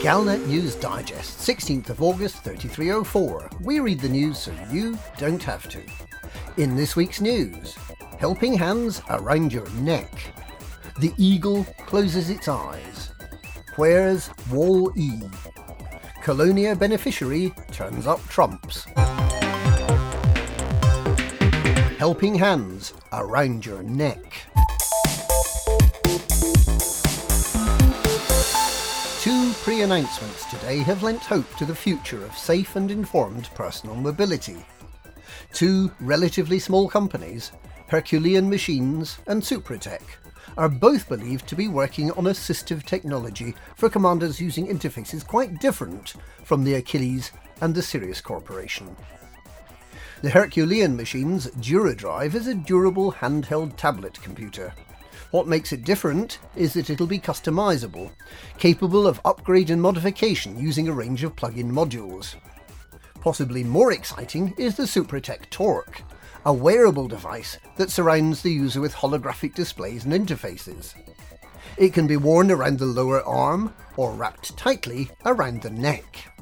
Galnet News Digest, 16th of August 3304. We read the news so you don't have to. In this week's news, helping hands around your neck. The eagle closes its eyes. Where's Wall E? Colonia beneficiary turns up trumps. Helping hands around your neck. Pre announcements today have lent hope to the future of safe and informed personal mobility. Two relatively small companies, Herculean Machines and Supratech, are both believed to be working on assistive technology for commanders using interfaces quite different from the Achilles and the Sirius Corporation. The Herculean machine's DuraDrive is a durable handheld tablet computer. What makes it different is that it'll be customizable, capable of upgrade and modification using a range of plug-in modules. Possibly more exciting is the Supratech Torque, a wearable device that surrounds the user with holographic displays and interfaces. It can be worn around the lower arm or wrapped tightly around the neck.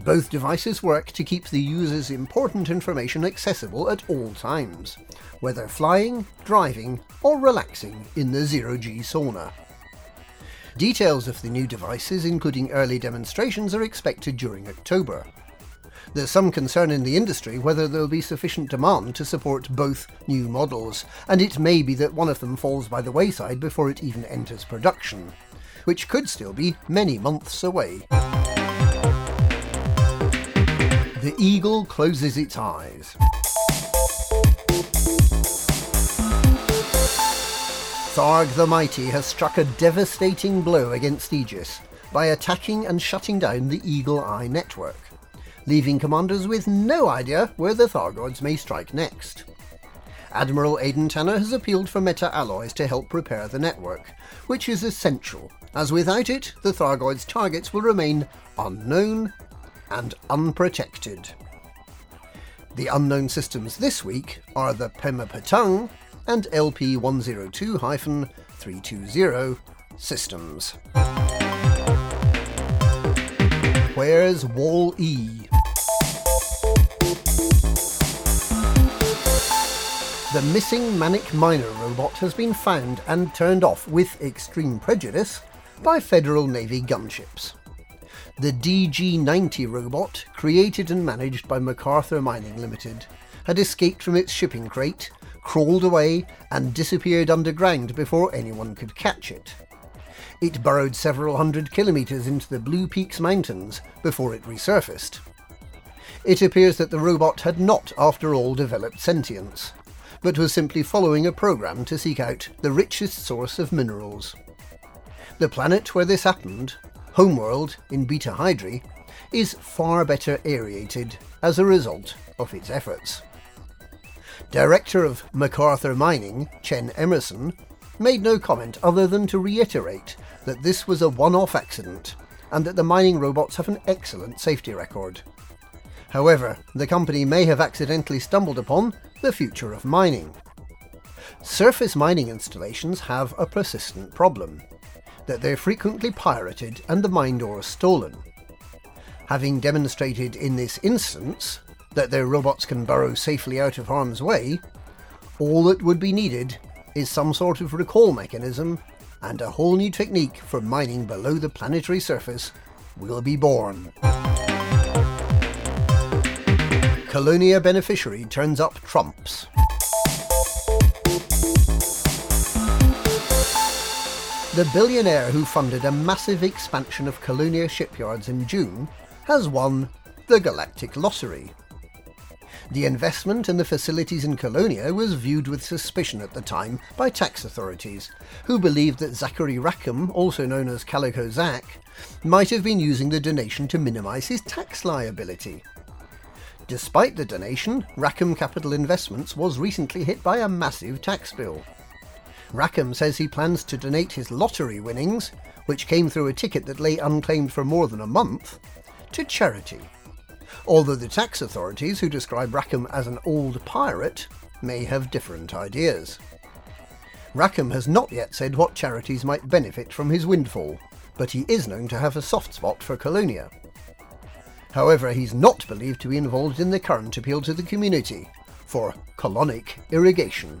Both devices work to keep the user's important information accessible at all times, whether flying, driving, or relaxing in the zero-G sauna. Details of the new devices, including early demonstrations, are expected during October. There's some concern in the industry whether there'll be sufficient demand to support both new models, and it may be that one of them falls by the wayside before it even enters production, which could still be many months away. The eagle closes its eyes. Tharg the Mighty has struck a devastating blow against Aegis by attacking and shutting down the Eagle Eye network, leaving commanders with no idea where the Thargoids may strike next. Admiral Aden Tanner has appealed for meta alloys to help repair the network, which is essential, as without it, the Thargoids' targets will remain unknown and unprotected. The unknown systems this week are the Pema Patang and LP102 320 systems. Where's Wall E? The missing Manic Miner robot has been found and turned off with extreme prejudice by Federal Navy gunships. The DG-90 robot, created and managed by MacArthur Mining Limited, had escaped from its shipping crate, crawled away, and disappeared underground before anyone could catch it. It burrowed several hundred kilometres into the Blue Peaks Mountains before it resurfaced. It appears that the robot had not, after all, developed sentience, but was simply following a program to seek out the richest source of minerals. The planet where this happened Homeworld in Beta Hydri is far better aerated as a result of its efforts. Director of MacArthur Mining, Chen Emerson, made no comment other than to reiterate that this was a one off accident and that the mining robots have an excellent safety record. However, the company may have accidentally stumbled upon the future of mining. Surface mining installations have a persistent problem that they're frequently pirated and the mine doors stolen. Having demonstrated in this instance that their robots can burrow safely out of harm's way, all that would be needed is some sort of recall mechanism and a whole new technique for mining below the planetary surface will be born. Colonia beneficiary turns up trumps. The billionaire who funded a massive expansion of Colonia shipyards in June has won the Galactic Lottery. The investment in the facilities in Colonia was viewed with suspicion at the time by tax authorities, who believed that Zachary Rackham, also known as Calico Zack, might have been using the donation to minimise his tax liability. Despite the donation, Rackham Capital Investments was recently hit by a massive tax bill. Rackham says he plans to donate his lottery winnings, which came through a ticket that lay unclaimed for more than a month, to charity. Although the tax authorities, who describe Rackham as an old pirate, may have different ideas. Rackham has not yet said what charities might benefit from his windfall, but he is known to have a soft spot for Colonia. However, he's not believed to be involved in the current appeal to the community for colonic irrigation.